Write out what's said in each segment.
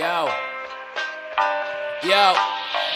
Yo. Yo.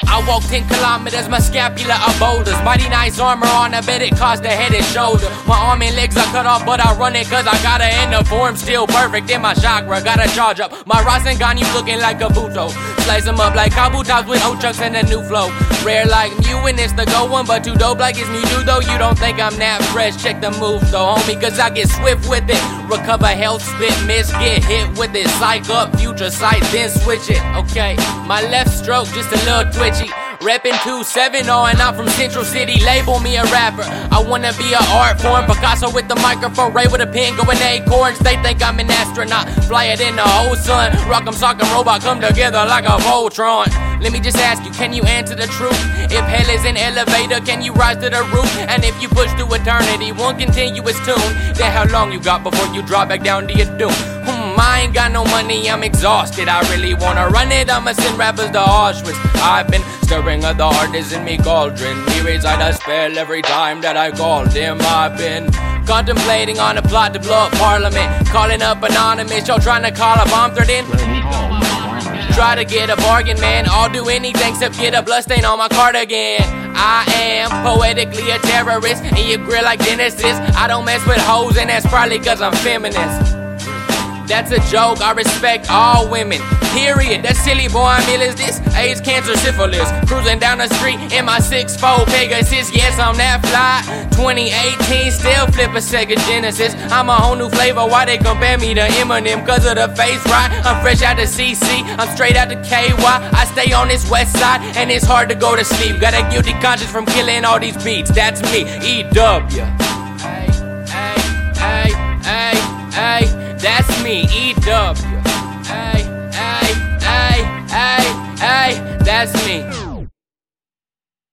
I walk 10 kilometers, my scapula are boulders. Mighty nice armor on, I bet it cost a head and shoulder. My arm and legs are cut off, but I run it cause I got it in the form still perfect in my chakra. Gotta charge up. My Rasengan, you looking like a Buto. Slice them up like Kabutops with Ochucks and a new flow. Rare like Mew and it's the go one, but too dope like it's Mewtwo though. You don't think I'm that fresh? Check the moves though, homie, cause I get swift with it. Recover health, spit, miss, get hit with it. Psych up, future sight, then switch it. Okay, my left stroke just a little twitchy. Reppin' 2-7 oh, and I'm from Central City, label me a rapper. I wanna be an art form, Picasso with the microphone, Ray with a pen, going acorns. They think I'm an astronaut, fly it in the whole sun. Rock'em sock'em robot come together like a Voltron. Let me just ask you, can you answer the truth? If hell is an elevator, can you rise to the roof? And if you push to eternity, one continuous tune, then how long you got before you drop back down to your doom? I ain't got no money, I'm exhausted. I really wanna run it, I'ma send rappers to Auschwitz. I've been stirring of the heart in me cauldron. Me reside a spell every time that I called him. I've been contemplating on a plot to blow up Parliament. Calling up anonymous, y'all trying to call a bomb threat in. Try to get a bargain, man. I'll do anything except get a bloodstain on my cardigan. I am poetically a terrorist, and you grill like Genesis. I don't mess with hoes, and that's probably cause I'm feminist. That's a joke, I respect all women. Period. That silly boy I'm ill as this. AIDS, cancer, syphilis. Cruising down the street in my 6'4 Pegasus. Yes, I'm that fly. 2018, still flip a Sega Genesis. I'm a whole new flavor. Why they compare me to Eminem? Cause of the face, right? I'm fresh out of CC. I'm straight out the KY. I stay on this west side, and it's hard to go to sleep. Got a guilty conscience from killing all these beats. That's me, EW. EW. Hey, hey, hey, hey, hey, that's me.